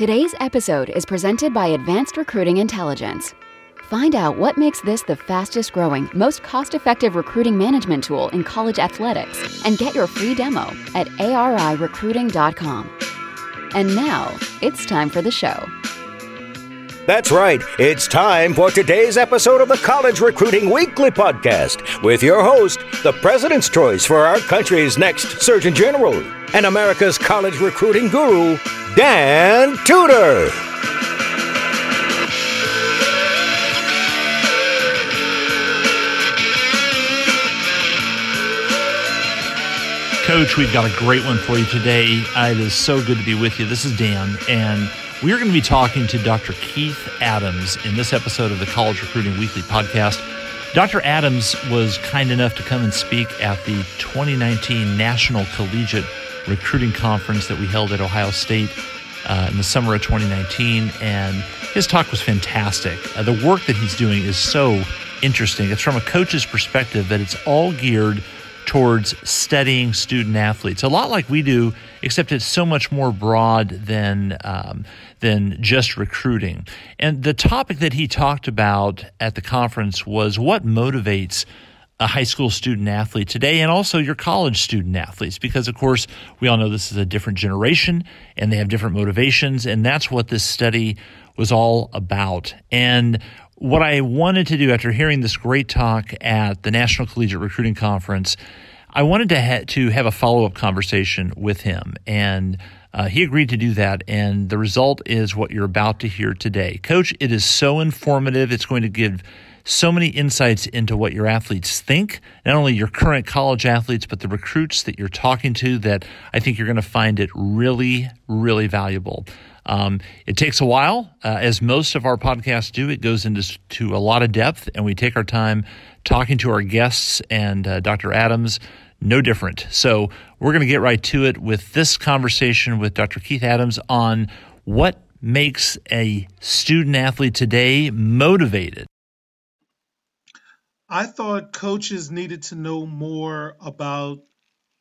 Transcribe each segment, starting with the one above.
Today's episode is presented by Advanced Recruiting Intelligence. Find out what makes this the fastest growing, most cost effective recruiting management tool in college athletics and get your free demo at arirecruiting.com. And now, it's time for the show. That's right. It's time for today's episode of the College Recruiting Weekly podcast with your host, the President's choice for our country's next Surgeon General and America's college recruiting guru, Dan Tudor. Coach, we've got a great one for you today. Uh, it is so good to be with you. This is Dan, and we are going to be talking to Dr. Keith Adams in this episode of the College Recruiting Weekly podcast. Dr. Adams was kind enough to come and speak at the 2019 National Collegiate Recruiting Conference that we held at Ohio State uh, in the summer of 2019, and his talk was fantastic. Uh, the work that he's doing is so interesting. It's from a coach's perspective that it's all geared towards studying student athletes, a lot like we do, except it's so much more broad than um, than just recruiting. And the topic that he talked about at the conference was what motivates a high school student athlete today and also your college student athletes because of course we all know this is a different generation and they have different motivations and that's what this study was all about. And what I wanted to do after hearing this great talk at the National Collegiate Recruiting Conference, I wanted to ha- to have a follow up conversation with him, and uh, he agreed to do that. And the result is what you're about to hear today, Coach. It is so informative. It's going to give so many insights into what your athletes think, not only your current college athletes, but the recruits that you're talking to, that I think you're going to find it really, really valuable. Um, it takes a while, uh, as most of our podcasts do. It goes into to a lot of depth, and we take our time talking to our guests and uh, Dr. Adams. No different. So we're going to get right to it with this conversation with Dr. Keith Adams on what makes a student athlete today motivated. I thought coaches needed to know more about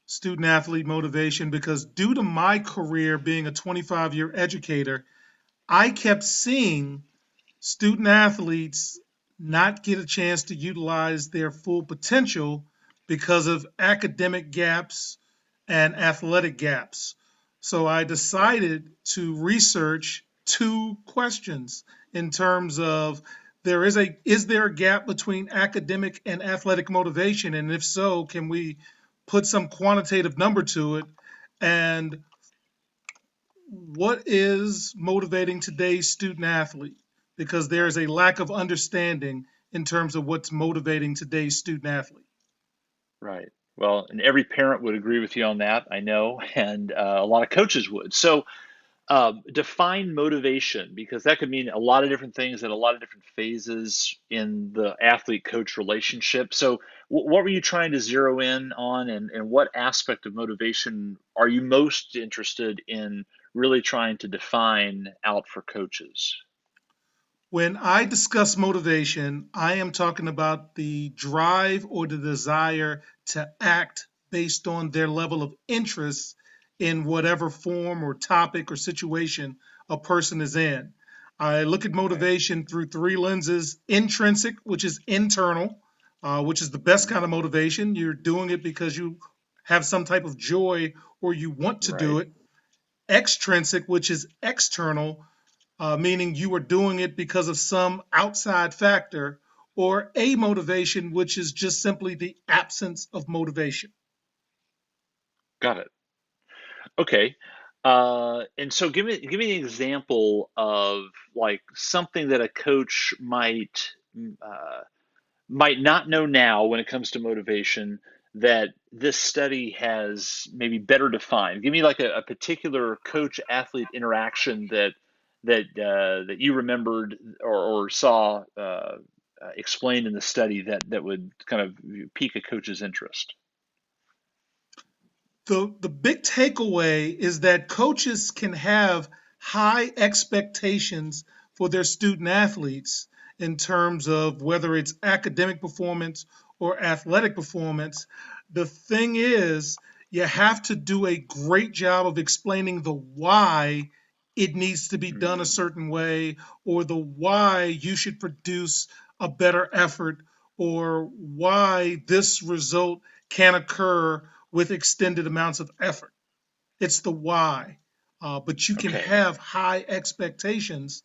student athlete motivation because due to my career being a 25 year educator, I kept seeing student athletes not get a chance to utilize their full potential because of academic gaps and athletic gaps. So I decided to research two questions in terms of there is a is there a gap between academic and athletic motivation? And if so can we put some quantitative number to it? And what is motivating today's student athlete? Because there is a lack of understanding in terms of what's motivating today's student athlete right well and every parent would agree with you on that i know and uh, a lot of coaches would so um, define motivation because that could mean a lot of different things at a lot of different phases in the athlete coach relationship. So, w- what were you trying to zero in on, and, and what aspect of motivation are you most interested in really trying to define out for coaches? When I discuss motivation, I am talking about the drive or the desire to act based on their level of interest in whatever form or topic or situation a person is in. I look at motivation through three lenses intrinsic, which is internal, uh, which is the best kind of motivation. You're doing it because you have some type of joy or you want to right. do it. Extrinsic, which is external, uh, meaning you are doing it because of some outside factor, or amotivation, which is just simply the absence of motivation. Got it. Okay. Uh, and so give me give me an example of like something that a coach might uh, might not know now when it comes to motivation that this study has maybe better defined. Give me like a, a particular coach athlete interaction that that uh, that you remembered or, or saw uh, uh, explained in the study that that would kind of pique a coach's interest the the big takeaway is that coaches can have high expectations for their student athletes in terms of whether it's academic performance or athletic performance. The thing is, you have to do a great job of explaining the why it needs to be done a certain way or the why you should produce a better effort or why this result can occur with extended amounts of effort. It's the why. Uh, but you can Okay. have high expectations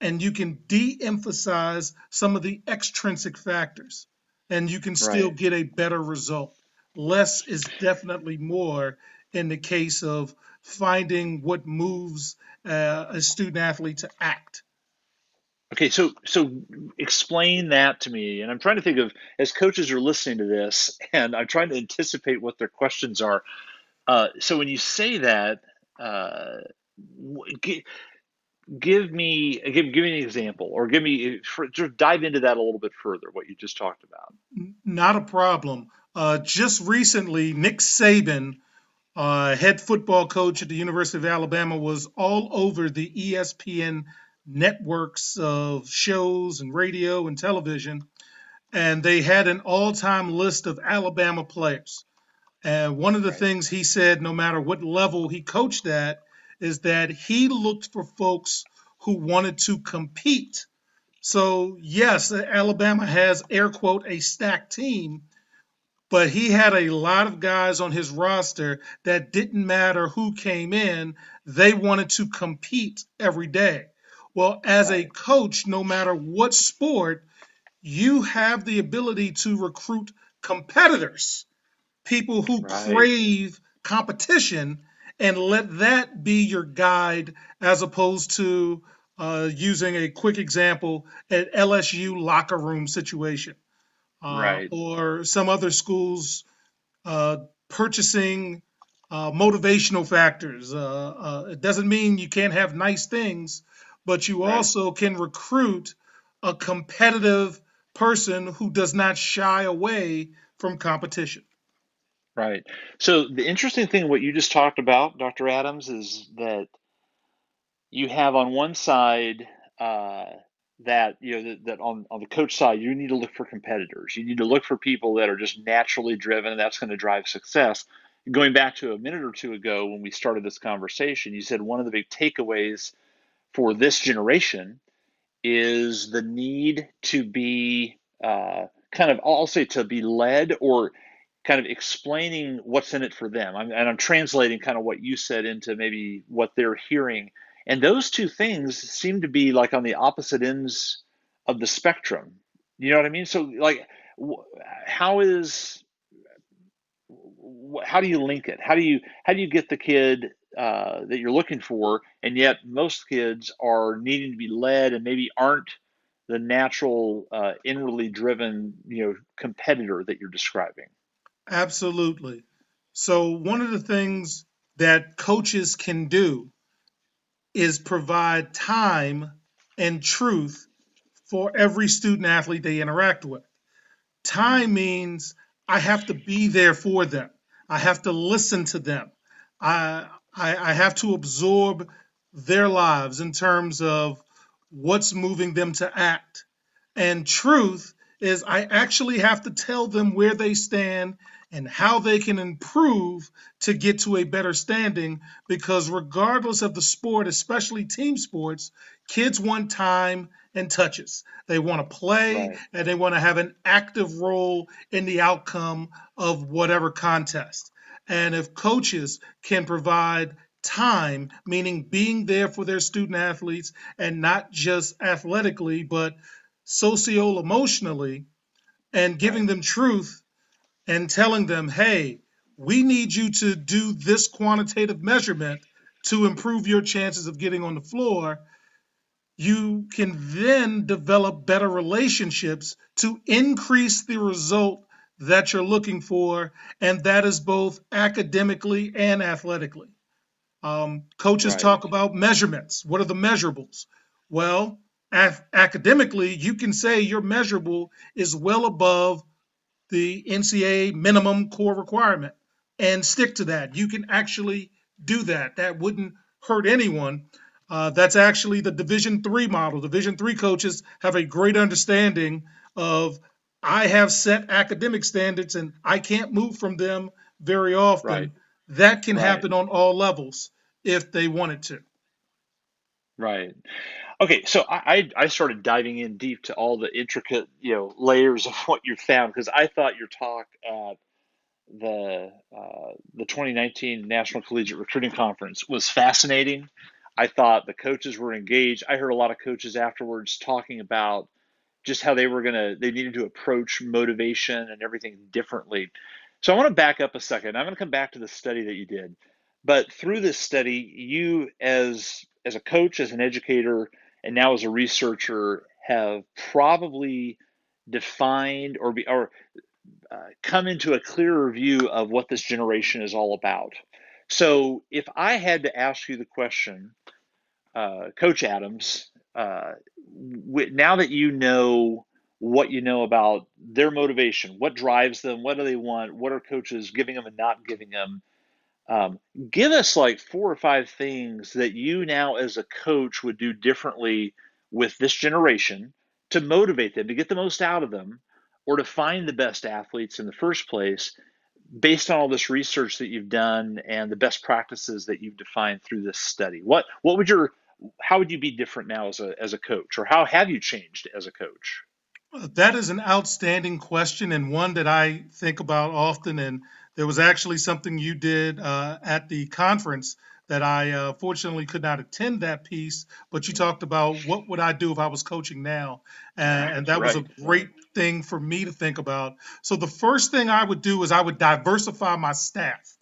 and you can de emphasize some of the extrinsic factors and you can still Right. get a better result. Less is definitely more in the case of finding what moves uh, a student athlete to act. Okay, so so explain that to me. And I'm trying to think of as coaches are listening to this, and I'm trying to anticipate what their questions are. Uh, so when you say that, uh, w- give me give give me an example, or give me for, just dive into that a little bit further. What you just talked about. Not a problem. Uh, just recently, Nick Saban, uh, head football coach at the University of Alabama, was all over the ESPN networks of shows and radio and television, and they had an all time list of Alabama players. And one of the Right. things he said, no matter what level he coached at, is that he looked for folks who wanted to compete. So, yes, Alabama has, air quote, a stacked team, but he had a lot of guys on his roster that didn't matter who came in, they wanted to compete every day. Well, as a coach, no matter what sport, you have the ability to recruit competitors, people who Right. crave competition, and let that be your guide as opposed to uh, using a quick example at LSU locker room situation Right. or some other schools uh, purchasing uh, motivational factors. Uh, uh, it doesn't mean you can't have nice things, but you Right. also can recruit a competitive person who does not shy away from competition. Right. So the interesting thing, what you just talked about, Dr. Adams, is that you have on one side uh, that you know that, that on on the coach side you need to look for competitors. You need to look for people that are just naturally driven, and that's going to drive success. Going back to a minute or two ago when we started this conversation, you said one of the big takeaways for this generation is the need to be uh, kind of I'll say to be led or kind of explaining what's in it for them. I'm, and I'm translating kind of what you said into maybe what they're hearing. And those two things seem to be like on the opposite ends of the spectrum. You know what I mean? So like, how is how do you link it? How do you how do you get the kid uh, that you're looking for, and yet most kids are needing to be led and maybe aren't the natural uh, inwardly driven you know competitor that you're describing. Absolutely. So, one of the things that coaches can do is provide time and truth for every student athlete they interact with. Time means I have to be there for them. I have to listen to them. I, I, I have to absorb their lives in terms of what's moving them to act. And truth is, I actually have to tell them where they stand and how they can improve to get to a better standing. Because regardless of the sport, especially team sports, kids want time and touches. They want to play Right. and they want to have an active role in the outcome of whatever contest. And if coaches can provide time, meaning being there for their student athletes and not just athletically, but socio emotionally, and giving them truth and telling them, hey, we need you to do this quantitative measurement to improve your chances of getting on the floor, you can then develop better relationships to increase the result that you're looking for, and that is both academically and athletically. Um, coaches Right. talk about measurements. What are the measurables? Well, ac- academically, you can say your measurable is well above the NCAA minimum core requirement and stick to that. You can actually do that. That wouldn't hurt anyone. Uh, that's actually the Division three model. Division three coaches have a great understanding of I have set academic standards and I can't move from them very often. Right. That can Right. happen on all levels if they wanted to. Right. Okay, so I, I started diving in deep to all the intricate, you know, layers of what you found because I thought your talk at the uh, the 2019 National Collegiate Recruiting Conference was fascinating. I thought the coaches were engaged. I heard a lot of coaches afterwards talking about just how they were gonna they needed to approach motivation and everything differently. So I want to back up a second. I'm going to come back to the study that you did, but through this study, you as as a coach, as an educator, and now as a researcher, have probably defined or be or uh, come into a clearer view of what this generation is all about. So, if I had to ask you the question, uh, Coach Adams, uh, now that you know what you know about their motivation, what drives them, what do they want, what are coaches giving them and not giving them, um, give us like four or five things that you now, as a coach, would do differently with this generation to motivate them, to get the most out of them, or to find the best athletes in the first place based on all this research that you've done and the best practices that you've defined through this study? What what would your how would you be different now as a as a coach? Or how have you changed as a coach? That is an outstanding question and one that i think about often and there was actually something you did uh, at the conference that I uh, fortunately could not attend that piece, but you talked about what would I do if I was coaching now, and, and that right. was a great thing for me to think about. So the first thing I would do is I would diversify my staff.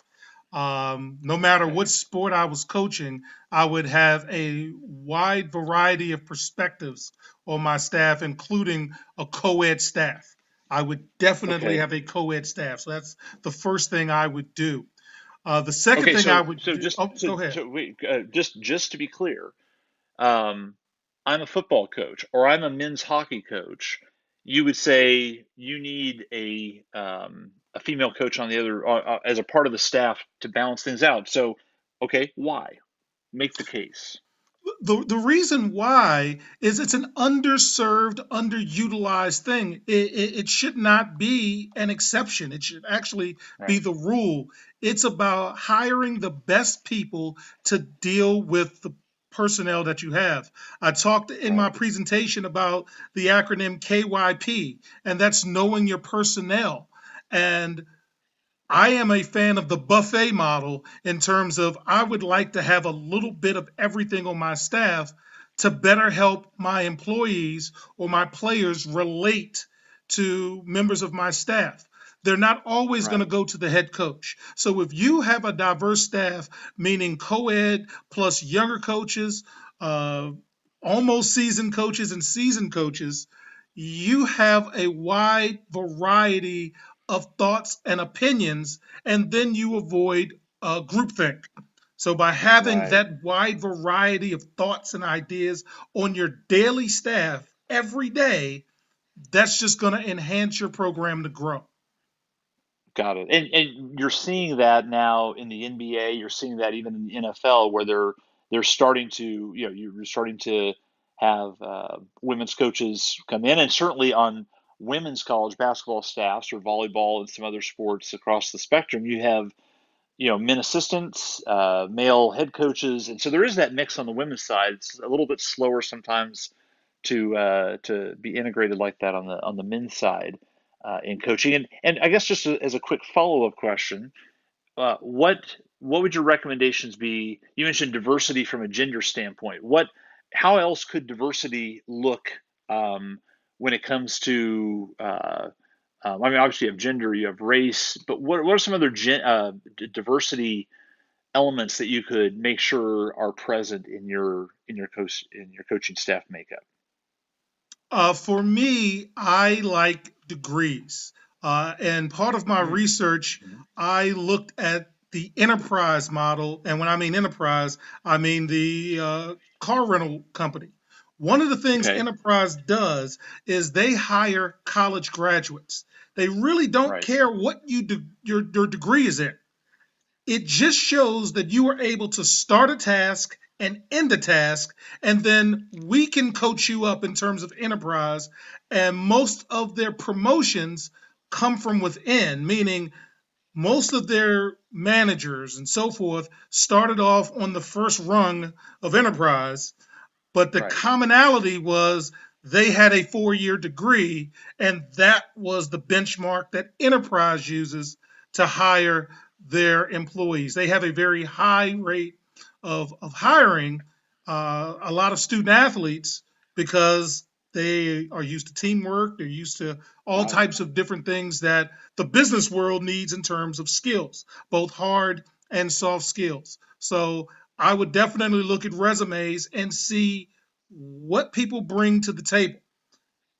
Um, no matter what sport I was coaching, I would have a wide variety of perspectives on my staff, including a co-ed staff. I would definitely okay. have a co-ed staff. So that's the first thing I would do. Uh, the second okay, thing so, I would so do, just oh, so, go ahead. So wait, uh, just just to be clear, um, I'm a football coach or I'm a men's hockey coach. You would say you need a um, a female coach on the other uh, uh as a part of the staff to balance things out. So, okay, why? Make the case the the reason why is it's an underserved, underutilized thing. It, it, it should not be an exception. It should actually right. be the rule. It's about hiring the best people to deal with the personnel that you have. I talked in my presentation about the acronym KYP, and that's knowing your personnel. And I am a fan of the buffet model in terms of I would like to have a little bit of everything on my staff to better help my employees or my players relate to members of my staff. They're not always right. going to go to the head coach. So if you have a diverse staff, meaning co ed plus younger coaches, uh, almost seasoned coaches, and seasoned coaches, you have a wide variety of thoughts and opinions, and then you avoid uh, groupthink. So, by having right. that wide variety of thoughts and ideas on your daily staff every day, that's just going to enhance your program to grow. Got it. And, and you're seeing that now in the NBA. You're seeing that even in the NFL, where they're they're starting to you know you're starting to have uh, women's coaches come in, and certainly on women's college basketball staffs or volleyball and some other sports across the spectrum, you have you know men assistants, uh, male head coaches, and so there is that mix on the women's side. It's a little bit slower sometimes to uh, to be integrated like that on the on the men's side uh, in coaching. And and I guess just as a quick follow up question, uh, what what would your recommendations be? You mentioned diversity from a gender standpoint. What how else could diversity look um, when it comes to uh, um, I mean, obviously you have gender, you have race, but what, what are some other gen, uh, diversity elements that you could make sure are present in your in your coach in your coaching staff makeup? Uh, for me, I like degrees, uh, and part of my mm-hmm. research, mm-hmm. I looked at the enterprise model, and when I mean enterprise, I mean the uh, car rental company. One of the things okay. Enterprise does is they hire college graduates. They really don't right. care what you do, your your degree is in. It just shows that you are able to start a task and end a task, and then we can coach you up in terms of enterprise. And most of their promotions come from within, meaning most of their managers and so forth started off on the first rung of enterprise but the Right. commonality was they had a four year degree, and that was the benchmark that enterprise uses to hire their employees. They have a very high rate of, of hiring uh, a lot of student athletes because they are used to teamwork, they're used to all Right. types of different things that the business world needs in terms of skills, both hard and soft skills. So I would definitely look at resumes and see what people bring to the table.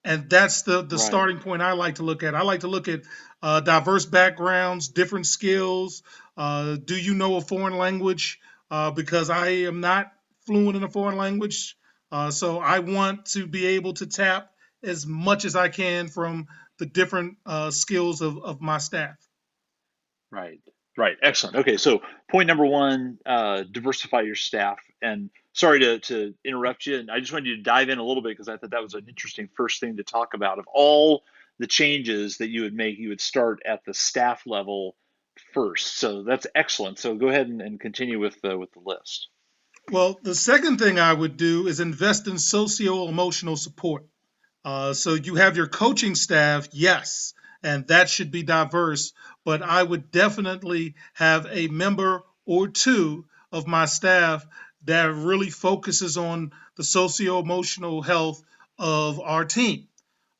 And that's the, the Right. starting point I like to look at. I like to look at uh, diverse backgrounds, different skills. Uh, do you know a foreign language? Uh, because I am not fluent in a foreign language. Uh, so I want to be able to tap as much as I can from the different uh, skills of, of my staff. Right. Right. Excellent. Okay. So point number one, uh, diversify your staff. And sorry to, to interrupt you. And I just wanted you to dive in a little bit because I thought that was an interesting first thing to talk about. Of all the changes that you would make, you would start at the staff level first. So that's excellent. So go ahead and, and continue with the, with the list. Well, the second thing I would do is invest in socio emotional support. Uh, so you have your coaching staff, yes, and that should be diverse, but I would definitely have a member or two of my staff that really focuses on the socio emotional health of our team.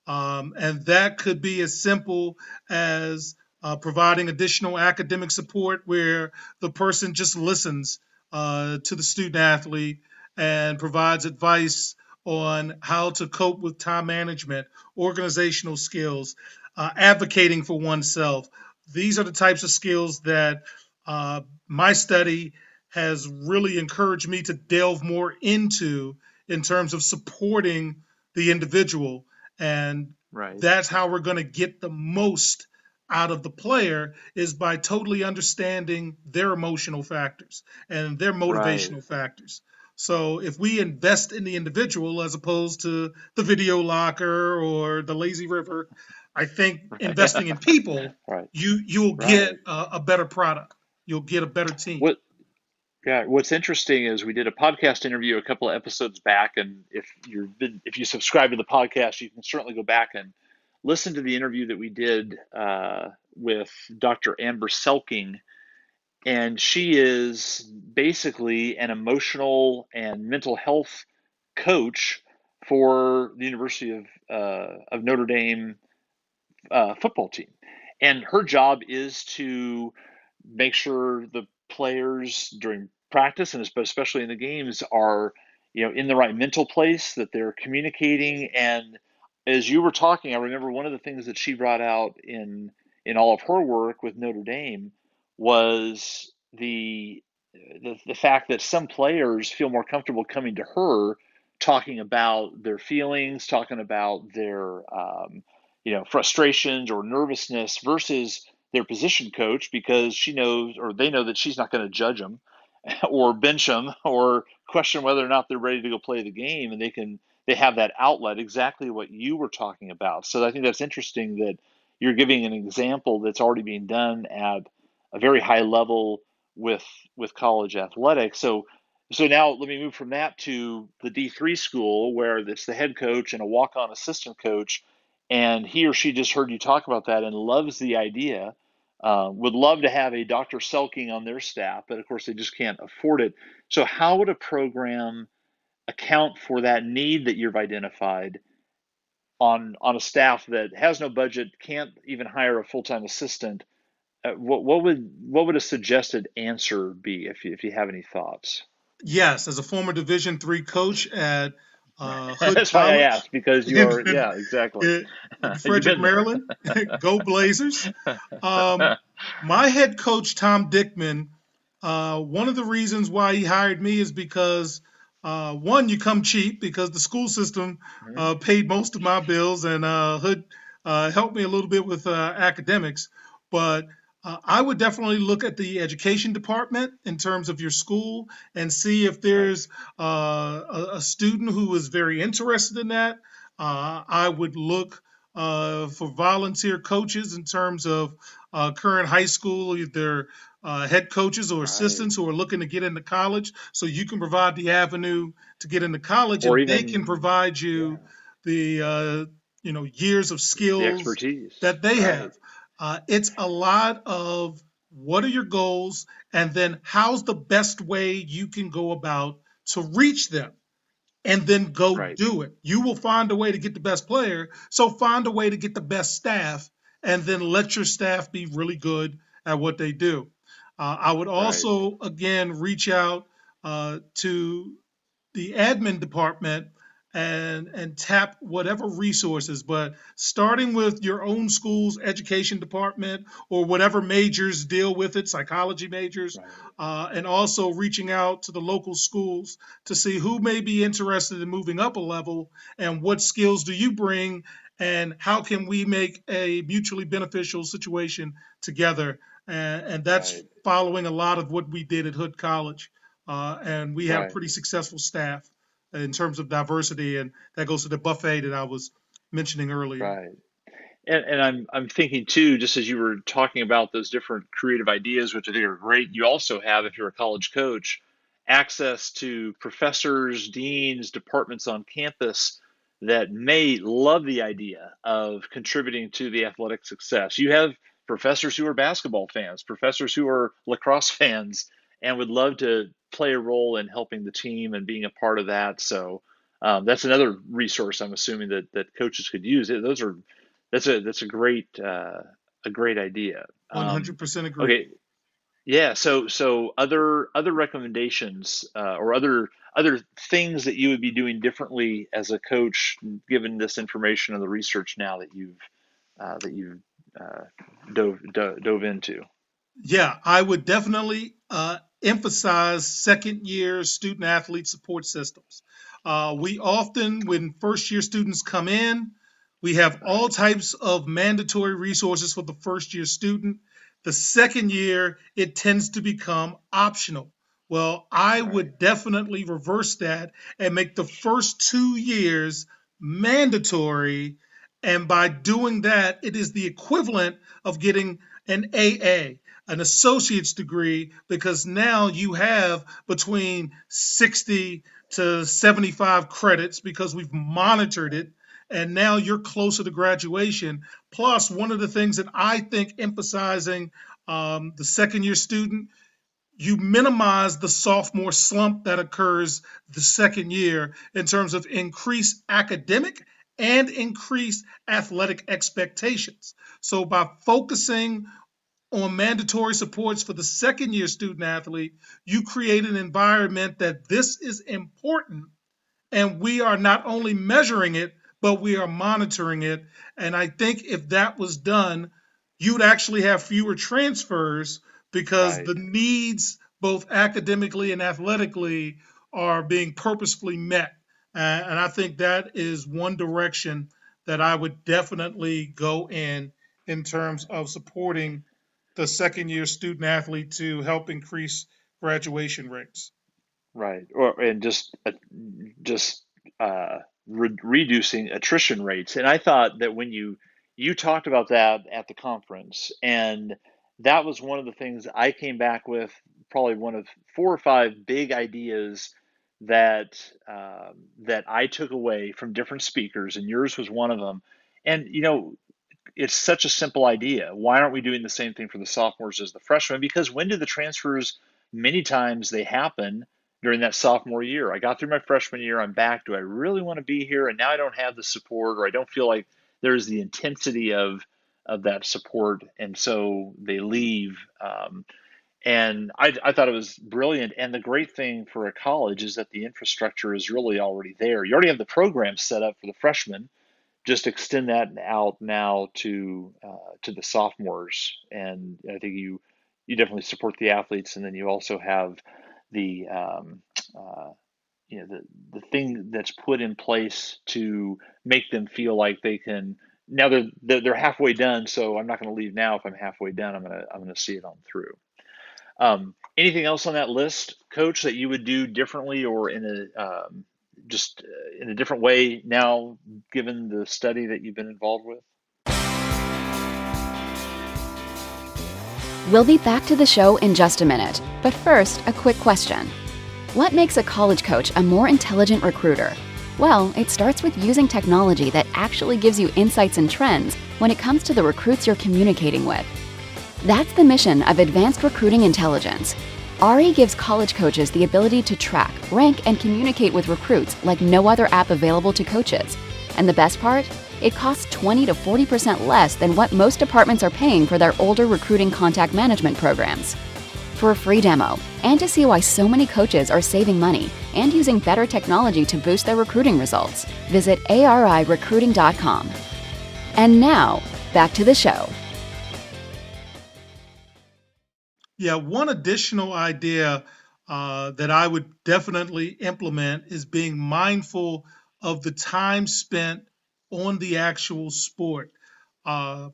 Um, and that could be as simple as uh, providing additional academic support where the person just listens uh, to the student athlete and provides advice on how to cope with time management, organizational skills, uh, advocating for oneself. These are the types of skills that uh, my study has really encouraged me to delve more into in terms of supporting the individual. And Right. that's how we're going to get the most out of the player is by totally understanding their emotional factors and their motivational factors. So if we invest in the individual as opposed to the video locker or the lazy river, I think investing in people, Right. you you'll get a, a better product. You'll get a better team. What yeah, what's interesting is we did a podcast interview a couple of episodes back, and if you've been if you subscribe to the podcast, you can certainly go back and listen to the interview that we did uh, with Dr. Amber Selking, and she is basically an emotional and mental health coach for the University of uh, of Notre Dame uh, football team, and her job is to make sure the players during practice and especially in the games are you know in the right mental place that they're communicating. And as you were talking i remember one of the things that she brought out in in all of her work with notre dame was the the, the fact that some players feel more comfortable coming to her talking about their feelings talking about their um, you know frustrations or nervousness versus their position coach because she knows or they know that she's not going to judge them or bench them or question whether or not they're ready to go play the game and they can they have that outlet exactly what you were talking about. So i think that's interesting that you're giving an example that's already being done at a very high level with with college athletics. So so now let me move from that to the d3 school where it's the head coach and a walk-on assistant coach and he or she just heard you talk about that and loves the idea uh, would love to have a Dr. Selking on their staff, but of course they just can't afford it. So, how would a program account for that need that you've identified on on a staff that has no budget, can't even hire a full time assistant? Uh, what what would what would a suggested answer be if you, if you have any thoughts? Yes, as a former Division three coach at uh, Hood That's why I asked because you're yeah exactly. Frederick. Maryland, go Blazers. Um, my head coach Tom Dickman. Uh, one of the reasons why he hired me is because uh, one, you come cheap because the school system uh, paid most of my bills and uh, Hood uh, helped me a little bit with uh, academics. But uh, I would definitely look at the education department in terms of your school and see if there's uh, a, a student who is very interested in that. Uh, I would look uh, for volunteer coaches in terms of uh, current high school, either uh, head coaches or assistants right. who are looking to get into college, so you can provide the avenue to get into college, or and even, they can provide you yeah. the uh, you know years of skills the expertise that they have. Uh, it's a lot of what are your goals, and then how's the best way you can go about to reach them and then go right. do it. You will find a way to get the best player. So find a way to get the best staff and then let your staff be really good at what they do. Uh, I would also, right. again, reach out uh, to the admin department and and tap whatever resources but starting with your own school's education department or whatever majors deal with it psychology majors right. uh, and also reaching out to the local schools to see who may be interested in moving up a level and what skills do you bring and how can we make a mutually beneficial situation together and, and that's right. following a lot of what we did at hood college uh, and we have right. pretty successful staff in terms of diversity, and that goes to the buffet that I was mentioning earlier. Right. And, and I'm I'm thinking too, just as you were talking about those different creative ideas, which I think are great. You also have, if you're a college coach, access to professors, deans, departments on campus that may love the idea of contributing to the athletic success. You have professors who are basketball fans, professors who are lacrosse fans, and would love to play a role in helping the team and being a part of that. So um, that's another resource I'm assuming that that coaches could use. Those are that's a that's a great uh, a great idea. Um, One hundred percent agree. Okay. Yeah. So so other other recommendations uh, or other other things that you would be doing differently as a coach, given this information and the research now that you've uh, that you've uh, dove, dove dove into. Yeah, I would definitely uh, emphasize second year student athlete support systems. Uh, we often, when first year students come in, we have all types of mandatory resources for the first year student. The second year, it tends to become optional. Well, I would definitely reverse that and make the first two years mandatory. And by doing that, it is the equivalent of getting an AA an associate's degree because now you have between 60 to 75 credits because we've monitored it and now you're closer to graduation. Plus one of the things that i think emphasizing um, the second year student you minimize the sophomore slump that occurs the second year in terms of increased academic and increased athletic expectations. So by focusing on mandatory supports for the second year student athlete, you create an environment that this is important and we are not only measuring it, but we are monitoring it. And I think if that was done, you'd actually have fewer transfers because right. the needs, both academically and athletically, are being purposefully met. And I think that is one direction that I would definitely go in in terms of supporting the second year student athlete to help increase graduation rates. Right, or and just uh, just uh, re- reducing attrition rates. And I thought that when you you talked about that at the conference, and that was one of the things I came back with. Probably one of four or five big ideas that um, that I took away from different speakers, and yours was one of them. And you know, it's such a simple idea. Why aren't we doing the same thing for the sophomores as the freshmen? Because when do the transfers? Many times they happen during that sophomore year. I got through my freshman year. I'm back. Do I really want to be here? And now I don't have the support, or I don't feel like there's the intensity of of that support, and so they leave. Um, and I, I thought it was brilliant. And the great thing for a college is that the infrastructure is really already there. You already have the program set up for the freshmen just extend that out now to uh, to the sophomores, and I think you you definitely support the athletes, and then you also have the um, uh, you know the the thing that's put in place to make them feel like they can now they're they're, halfway done so i'm not going to leave now. If i'm halfway done i'm to i'm to see it on through. Um, anything else on that list coach that you would do differently or in a um, just uh, in a different way now, given the study that you've been involved with? We'll be back to the show in just a minute, but first, a quick question. What makes a college coach a more intelligent recruiter? Well, it starts with using technology that actually gives you insights and trends when it comes to the recruits you're communicating with. That's the mission of Advanced Recruiting Intelligence. ARI gives college coaches the ability to track, rank, and communicate with recruits like no other app available to coaches. And the best part? It costs 20 to 40% less than what most departments are paying for their older recruiting contact management programs. For a free demo, and to see why so many coaches are saving money and using better technology to boost their recruiting results, visit arirecruiting.com. And now, back to the show. Yeah, one additional idea uh, that I would definitely implement is being mindful of the time spent on the actual sport. Uh,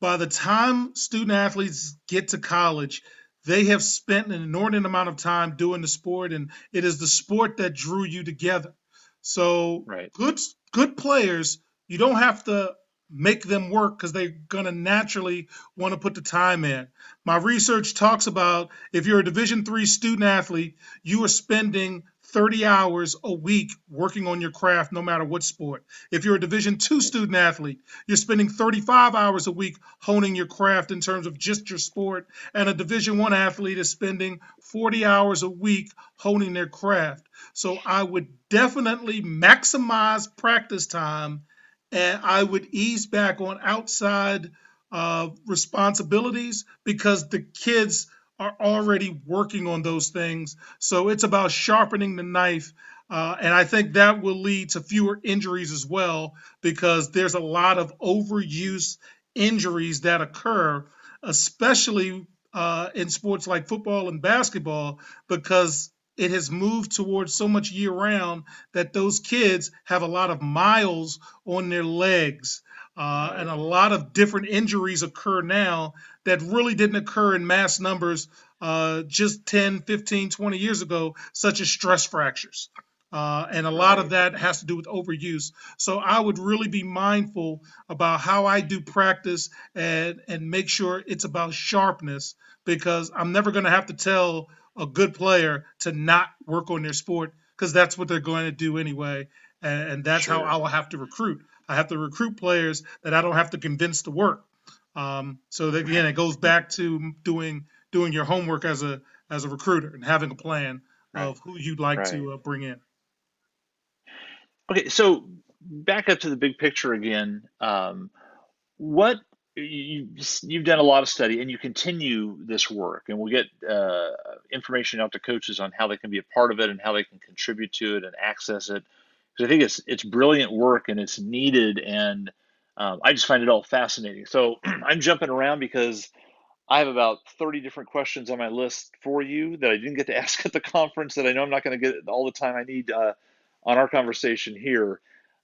by the time student athletes get to college, they have spent an inordinate amount of time doing the sport, and it is the sport that drew you together. So, right. good good players, you don't have to make them work because they're going to naturally want to put the time in. My research talks about if you're a division three student athlete you are spending 30 hours a week working on your craft no matter what sport. If you're a division two student athlete you're spending 35 hours a week honing your craft in terms of just your sport and a division one athlete is spending 40 hours a week honing their craft. So i would definitely maximize practice time and I would ease back on outside uh, responsibilities because the kids are already working on those things. So it's about sharpening the knife. Uh, and I think that will lead to fewer injuries as well because there's a lot of overuse injuries that occur, especially uh, in sports like football and basketball, because it has moved towards so much year round that those kids have a lot of miles on their legs. Uh, and a lot of different injuries occur now that really didn't occur in mass numbers uh, just 10, 15, 20 years ago, such as stress fractures. Uh, and a lot of that has to do with overuse. So I would really be mindful about how I do practice and, and make sure it's about sharpness because I'm never going to have to tell a good player to not work on their sport because that's what they're going to do anyway. And, and that's sure. how I will have to recruit. I have to recruit players that I don't have to convince to work. Um, so that, again, it goes back to doing doing your homework as a as a recruiter and having a plan right. of who you'd like right. to uh, bring in. Okay, so back up to the big picture again. Um, what you, you've done a lot of study and you continue this work. And we'll get uh, information out to coaches on how they can be a part of it and how they can contribute to it and access it. Because i think it's it's brilliant work and it's needed and um, i just find it all fascinating. So i'm jumping around because i have about 30 different questions on my list for you that i didn't get to ask at the conference that i know i'm not going to get all the time i need uh, on our conversation here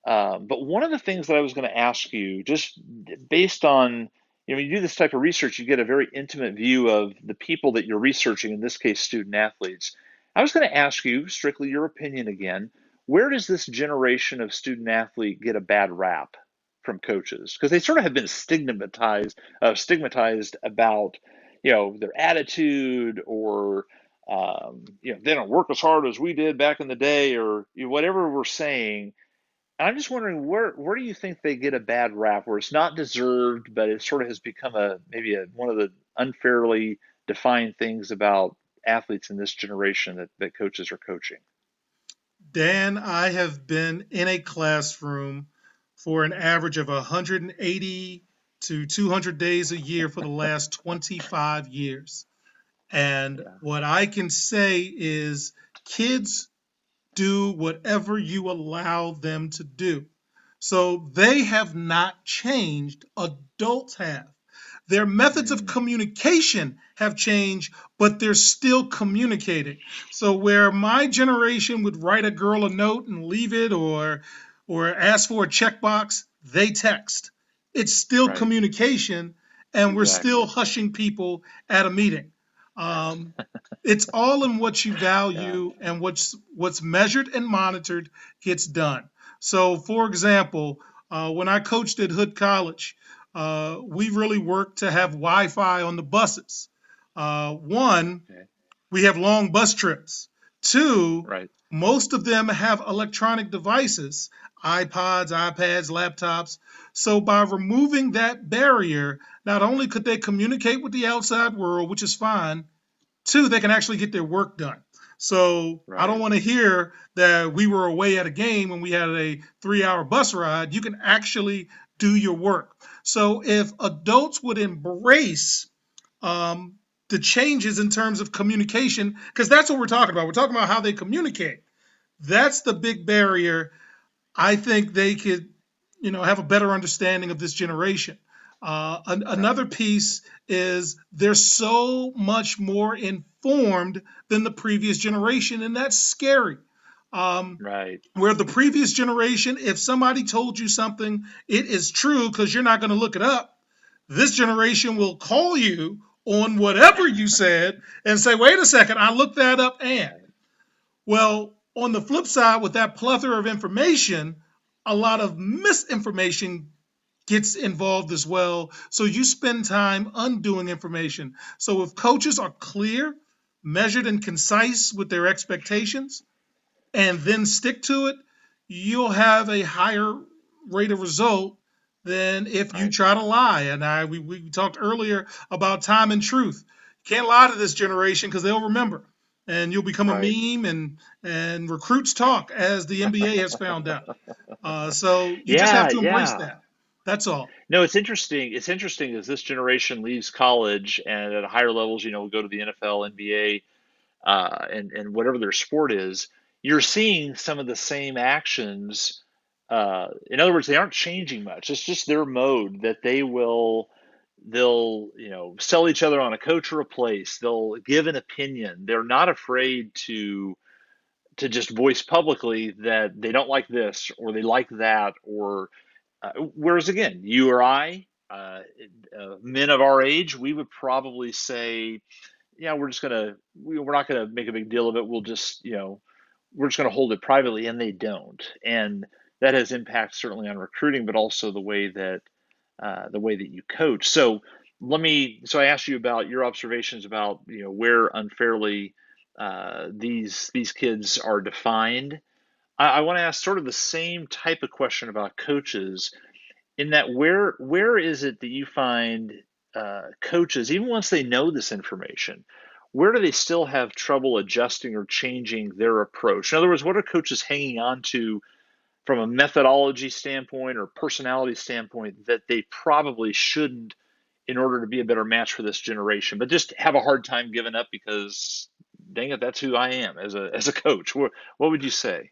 um, but one of the things that I was going to ask you, just based on, you know, when you do this type of research, you get a very intimate view of the people that you're researching, in this case, student athletes. I was going to ask you, strictly your opinion again, where does this generation of student athlete get a bad rap from coaches? Because they sort of have been stigmatized, uh, stigmatized about, you know, their attitude or, um, you know, they don't work as hard as we did back in the day, or you know, whatever we're saying I'm just wondering where where do you think they get a bad rap where it's not deserved, but it sort of has become a maybe a, one of the unfairly defined things about athletes in this generation that, that coaches are coaching? Dan, I have been in a classroom for an average of 180 to 200 days a year for the last 25 years. And what I can say is kids do whatever you allow them to do. So they have not changed, adults have. Their methods of mm. communication have changed, but they're still communicating. So where my generation would write a girl a note and leave it or or ask for a checkbox, they text. It's still right. communication and we're still hushing people at a meeting. Um, it's all in what you value yeah. and what's what's measured and monitored gets done. So, for example, uh, when I coached at Hood College, uh, we really worked to have Wi-Fi on the buses. Uh, one, Okay. we have long bus trips. Two, Right. Most of them have electronic devices iPods, iPads, laptops. So, by removing that barrier, not only could they communicate with the outside world, which is fine, two, they can actually get their work done. So, I don't want to hear that we were away at a game and we had a three hour bus ride. You can actually do your work. So, if adults would embrace um, the changes in terms of communication, because that's what we're talking about. We're talking about how they communicate. That's the big barrier. I think they could, you know, have a better understanding of this generation. Uh, an- another piece is they're so much more informed than the previous generation, and that's scary. Um, Right. where the previous generation, if somebody told you something, it is true because you're not going to look it up. This generation will call you on whatever you said and say, wait a second, I looked that up and. Well, on the flip side, with that plethora of information, a lot of misinformation gets involved as well. So you spend time undoing information. So if coaches are clear, measured, and concise with their expectations, and then stick to it, you'll have a higher rate of result than if you Right. try to lie. And I we, we talked earlier about time and truth. Can't lie to this generation because they'll remember. And you'll become Right. a meme and and recruits talk as the NBA has found out. Uh, so you just have to embrace yeah. that. That's all. No, it's interesting. It's interesting as this generation leaves college and at higher levels, you know, go to the NFL, NBA, uh, and and whatever their sport is. You're seeing some of the same actions. Uh, in other words, they aren't changing much. It's just their mode that they will they'll you know sell each other on a coach or a place. They'll give an opinion. They're not afraid to to just voice publicly that they don't like this or they like that or uh, whereas again, you or I, uh, uh, men of our age, we would probably say, yeah, we're just gonna, we, we're not gonna make a big deal of it. We'll just, you know, we're just gonna hold it privately, and they don't, and that has impact certainly on recruiting, but also the way that uh, the way that you coach. So let me. So I asked you about your observations about you know where unfairly uh, these these kids are defined. I, I want to ask sort of the same type of question about coaches in that where where is it that you find uh, coaches even once they know this information where do they still have trouble adjusting or changing their approach in other words what are coaches hanging on to from a methodology standpoint or personality standpoint that they probably shouldn't in order to be a better match for this generation but just have a hard time giving up because dang it that's who i am as a as a coach what, what would you say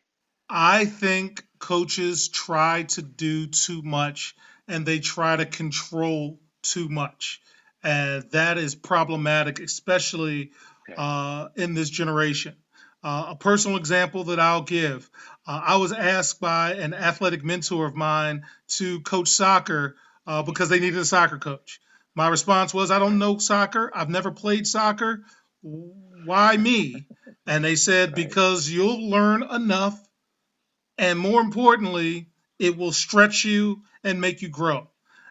I think coaches try to do too much and they try to control too much. And that is problematic, especially Okay. uh, in this generation. Uh, a personal example that I'll give uh, I was asked by an athletic mentor of mine to coach soccer uh, because they needed a soccer coach. My response was, I don't know soccer. I've never played soccer. Why me? And they said, Right. because you'll learn enough and more importantly, it will stretch you and make you grow.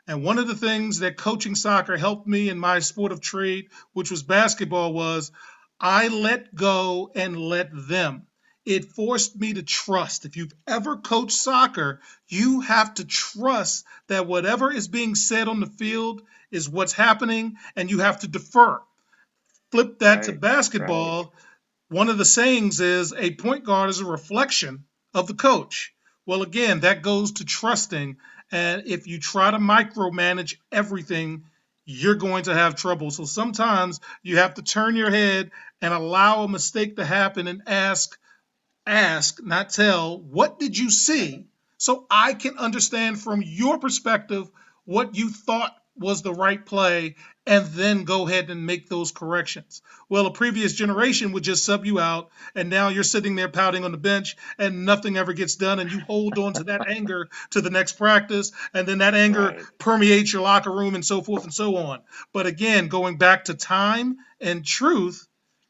And one of the things that coaching soccer helped me in my sport of trade, which was basketball, was I let go and let them. It forced me to trust. If you've ever coached soccer, you have to trust that whatever is being said on the field is what's happening, and you have to defer. Flip that to Right, basketball. One of the sayings is a point guard is a reflection of the coach. Well, again, that goes to trusting. And if you try to micromanage everything, you're going to have trouble. So sometimes you have to turn your head and allow a mistake to happen and ask, ask, not tell, what did you see? So I can understand from your perspective what you thought was the right play and then go ahead and make those corrections. Well, a previous generation would just sub you out, and now you're sitting there pouting on the bench, and nothing ever gets done, and you hold on to that anger to the next practice, and then that anger Right. permeates your locker room, and so forth and so on. But again, going back to time and truth,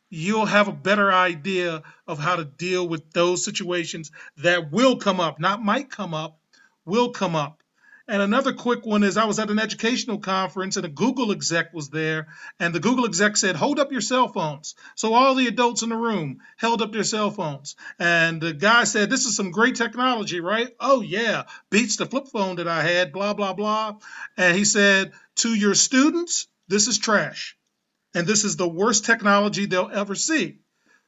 you'll have a better idea of how to deal with those situations that will come up, not might come up, will come up. And another quick one is I was at an educational conference and a Google exec was there. And the Google exec said, Hold up your cell phones. So all the adults in the room held up their cell phones. And the guy said, This is some great technology, right? Oh, yeah. Beats the flip phone that I had, blah, blah, blah. And he said, To your students, this is trash. And this is the worst technology they'll ever see.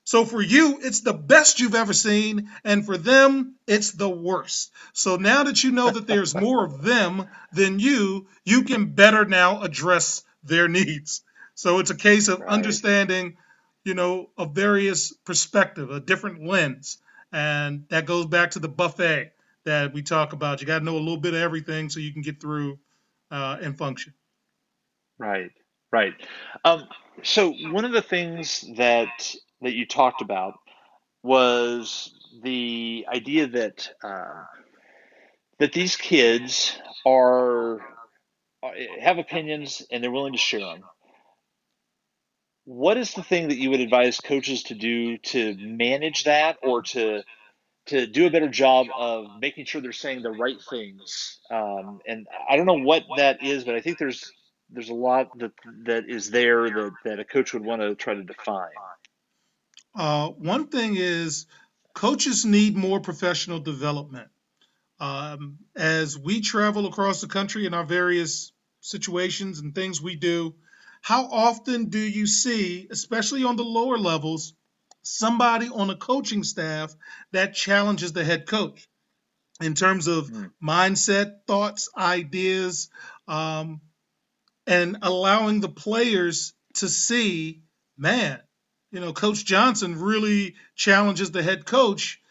So for you, it's the best you've ever seen, and for them, it's the worst. So now that you know that there's more of them than you, you can better now address their needs. So it's a case of Right. understanding, you know, a various perspective, a different lens. And that goes back to the buffet that we talk about. You got to know a little bit of everything so you can get through uh, and function. Right, right. Um, so one of the things that that you talked about was the idea that uh, that these kids are uh, have opinions and they're willing to share them. What is the thing that you would advise coaches to do to manage that or to to do a better job of making sure they're saying the right things? Um, and I don't know what that is, but I think there's there's a lot that that is there that, that a coach would want to try to define. Uh, one thing is coaches need more professional development. Um, as we travel across the country in our various situations and things we do, how often do you see, especially on the lower levels, somebody on a coaching staff that challenges the head coach in terms of Mm. mindset, thoughts, ideas, um, and allowing the players to see, man, you know, Coach Johnson really challenges the head coach,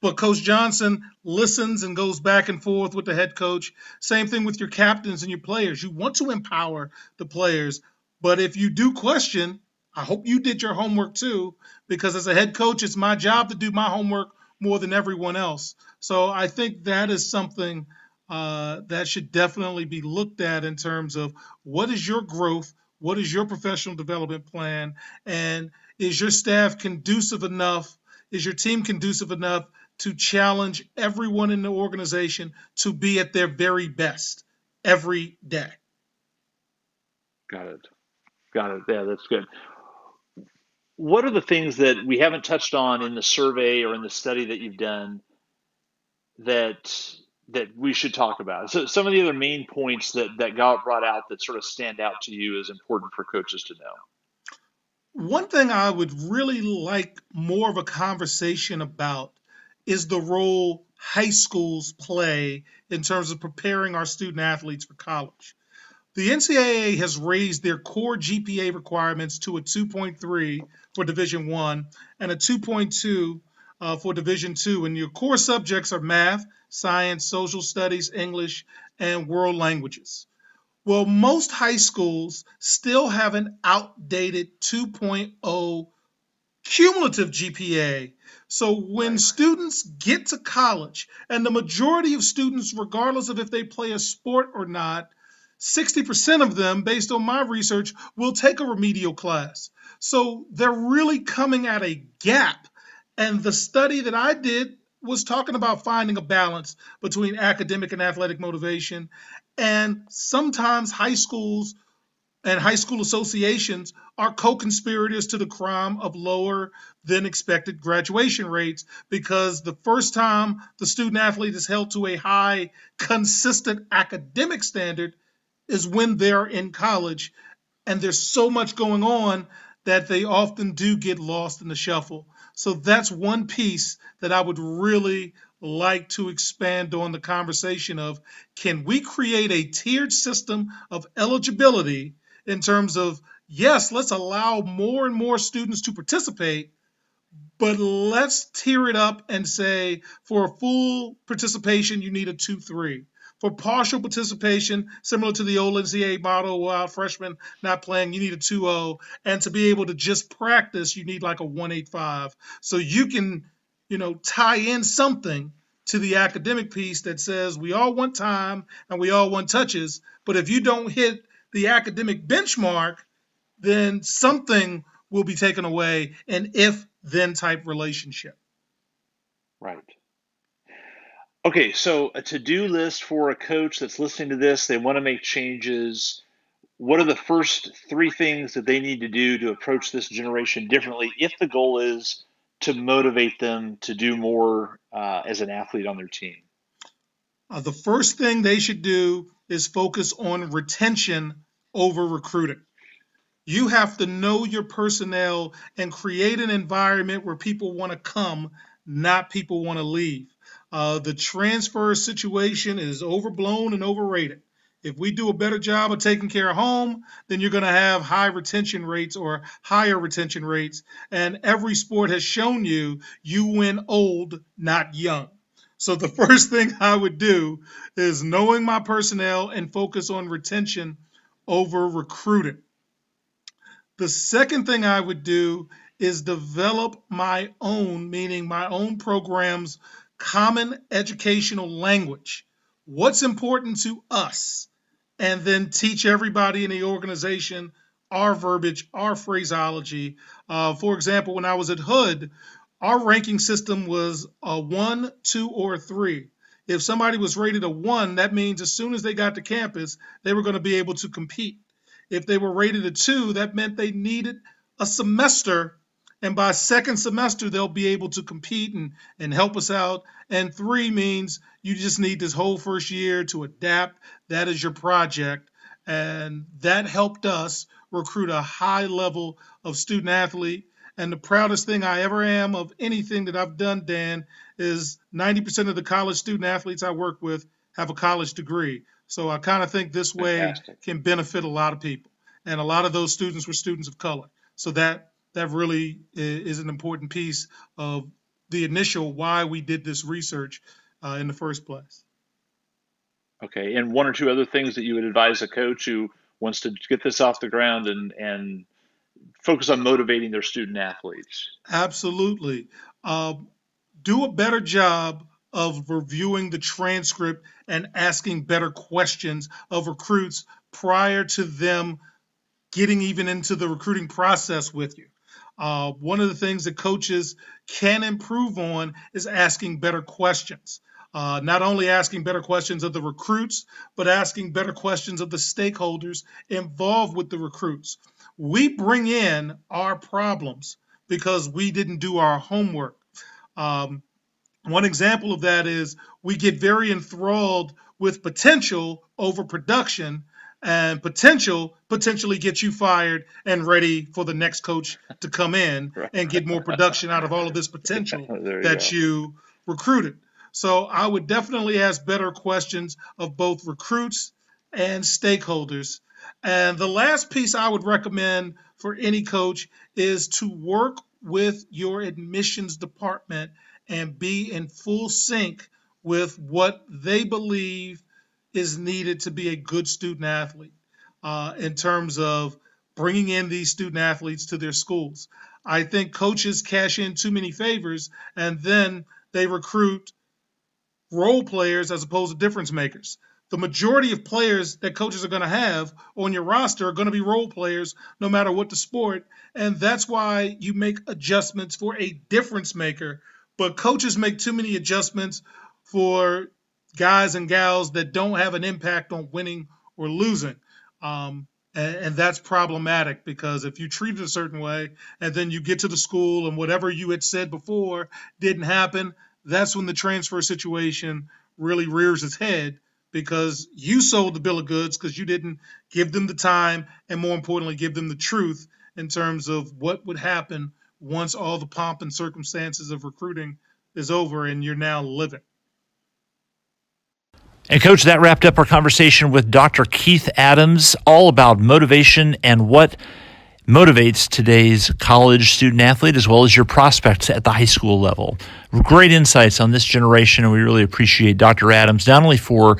but Coach Johnson listens and goes back and forth with the head coach. Same thing with your captains and your players. You want to empower the players, but if you do question, I hope you did your homework too, because as a head coach, it's my job to do my homework more than everyone else. So I think that is something uh, that should definitely be looked at in terms of what is your growth, what is your professional development plan, and is your staff conducive enough? Is your team conducive enough to challenge everyone in the organization to be at their very best every day? Got it. Got it. Yeah, that's good. What are the things that we haven't touched on in the survey or in the study that you've done that that we should talk about? So some of the other main points that that got brought out that sort of stand out to you as important for coaches to know. One thing I would really like more of a conversation about is the role high schools play in terms of preparing our student athletes for college. The NCAA has raised their core GPA requirements to a 2.3 for Division One and a 2.2 uh, for Division Two, and your core subjects are math, science, social studies, English, and world languages. Well, most high schools still have an outdated 2.0 cumulative GPA. So when students get to college, and the majority of students, regardless of if they play a sport or not, 60% of them, based on my research, will take a remedial class. So they're really coming at a gap. And the study that I did was talking about finding a balance between academic and athletic motivation. And sometimes high schools and high school associations are co-conspirators to the crime of lower than expected graduation rates because the first time the student athlete is held to a high consistent academic standard is when they're in college and there's so much going on that they often do get lost in the shuffle so that's one piece that i would really like to expand on the conversation of can we create a tiered system of eligibility in terms of yes, let's allow more and more students to participate, but let's tier it up and say for a full participation, you need a 2 3. For partial participation, similar to the old NCAA model, while freshmen not playing, you need a 2 0. And to be able to just practice, you need like a 1 8 5. So you can, you know, tie in something to the academic piece that says we all want time and we all want touches, but if you don't hit the academic benchmark, then something will be taken away an if then type relationship. Right. Okay, so a to-do list for a coach that's listening to this, they want to make changes. What are the first three things that they need to do to approach this generation differently if the goal is to motivate them to do more uh, as an athlete on their team? Uh, the first thing they should do is focus on retention over recruiting. You have to know your personnel and create an environment where people want to come, not people want to leave. Uh, the transfer situation is overblown and overrated. If we do a better job of taking care of home, then you're going to have high retention rates or higher retention rates. And every sport has shown you you win old, not young. So the first thing I would do is knowing my personnel and focus on retention over recruiting. The second thing I would do is develop my own, meaning my own programs, common educational language. What's important to us? And then teach everybody in the organization our verbiage, our phraseology. Uh, for example, when I was at Hood, our ranking system was a one, two, or three. If somebody was rated a one, that means as soon as they got to campus, they were going to be able to compete. If they were rated a two, that meant they needed a semester. And by second semester, they'll be able to compete and, and help us out. And three means you just need this whole first year to adapt. That is your project. And that helped us recruit a high level of student athlete. And the proudest thing I ever am of anything that I've done, Dan, is 90% of the college student athletes I work with have a college degree. So I kind of think this way Fantastic. can benefit a lot of people. And a lot of those students were students of color. So that that really is an important piece of the initial why we did this research uh, in the first place. Okay, and one or two other things that you would advise a coach who wants to get this off the ground and and focus on motivating their student athletes. Absolutely. Uh, do a better job of reviewing the transcript and asking better questions of recruits prior to them getting even into the recruiting process with you. Uh, one of the things that coaches can improve on is asking better questions. Uh, not only asking better questions of the recruits, but asking better questions of the stakeholders involved with the recruits. We bring in our problems because we didn't do our homework. Um, one example of that is we get very enthralled with potential over production, and potential potentially gets you fired and ready for the next coach to come in and get more production out of all of this potential that you recruited. So I would definitely ask better questions of both recruits and stakeholders. And the last piece I would recommend for any coach is to work with your admissions department and be in full sync with what they believe is needed to be a good student athlete uh, in terms of bringing in these student athletes to their schools. I think coaches cash in too many favors and then they recruit role players as opposed to difference makers. The majority of players that coaches are going to have on your roster are going to be role players no matter what the sport. And that's why you make adjustments for a difference maker. But coaches make too many adjustments for guys and gals that don't have an impact on winning or losing. Um, and, and that's problematic because if you treat it a certain way and then you get to the school and whatever you had said before didn't happen, that's when the transfer situation really rears its head because you sold the bill of goods because you didn't give them the time and more importantly give them the truth in terms of what would happen once all the pomp and circumstances of recruiting is over and you're now living. And, Coach, that wrapped up our conversation with Dr. Keith Adams, all about motivation and what motivates today's college student athlete as well as your prospects at the high school level. Great insights on this generation, and we really appreciate Dr. Adams not only for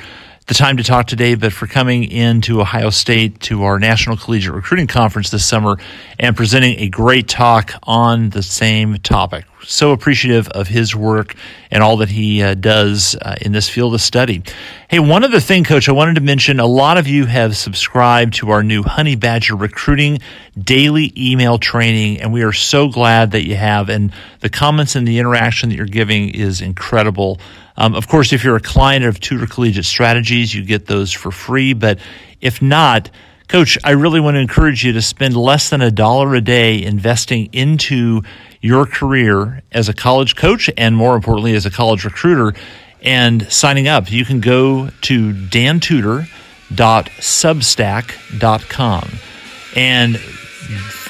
the time to talk today, but for coming into Ohio State to our National Collegiate Recruiting Conference this summer and presenting a great talk on the same topic. so appreciative of his work and all that he uh, does uh, in this field of study. Hey, one other thing, Coach, I wanted to mention a lot of you have subscribed to our new Honey Badger recruiting daily email training, and we are so glad that you have. And the comments and the interaction that you're giving is incredible. Um, of course, if you're a client of Tudor Collegiate Strategies, you get those for free. But if not, Coach, I really want to encourage you to spend less than a dollar a day investing into your career as a college coach and more importantly as a college recruiter and signing up. You can go to dantudor.substack.com and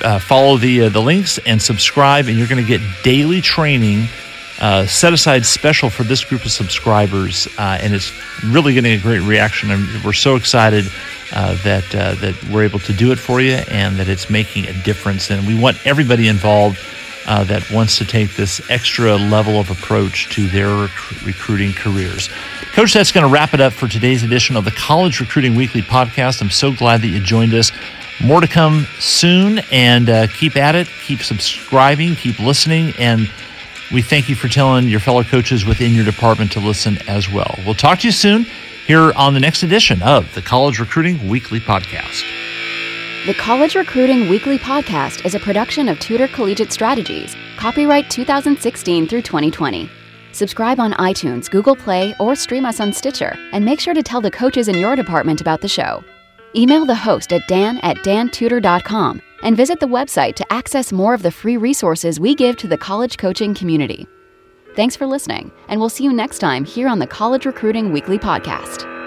uh, follow the uh, the links and subscribe and you're going to get daily training uh, set aside special for this group of subscribers uh, and it's really getting a great reaction and we're so excited uh, that uh, that we're able to do it for you and that it's making a difference. And we want everybody involved uh, that wants to take this extra level of approach to their rec- recruiting careers. Coach, that's going to wrap it up for today's edition of the College Recruiting Weekly podcast. I'm so glad that you joined us. More to come soon, and uh, keep at it. Keep subscribing, keep listening, and we thank you for telling your fellow coaches within your department to listen as well. We'll talk to you soon here on the next edition of the College Recruiting Weekly Podcast. The College Recruiting Weekly Podcast is a production of Tudor Collegiate Strategies, copyright 2016 through 2020. Subscribe on iTunes, Google Play, or stream us on Stitcher, and make sure to tell the coaches in your department about the show. Email the host at dan at dantudor.com and visit the website to access more of the free resources we give to the college coaching community. Thanks for listening, and we'll see you next time here on the College Recruiting Weekly Podcast.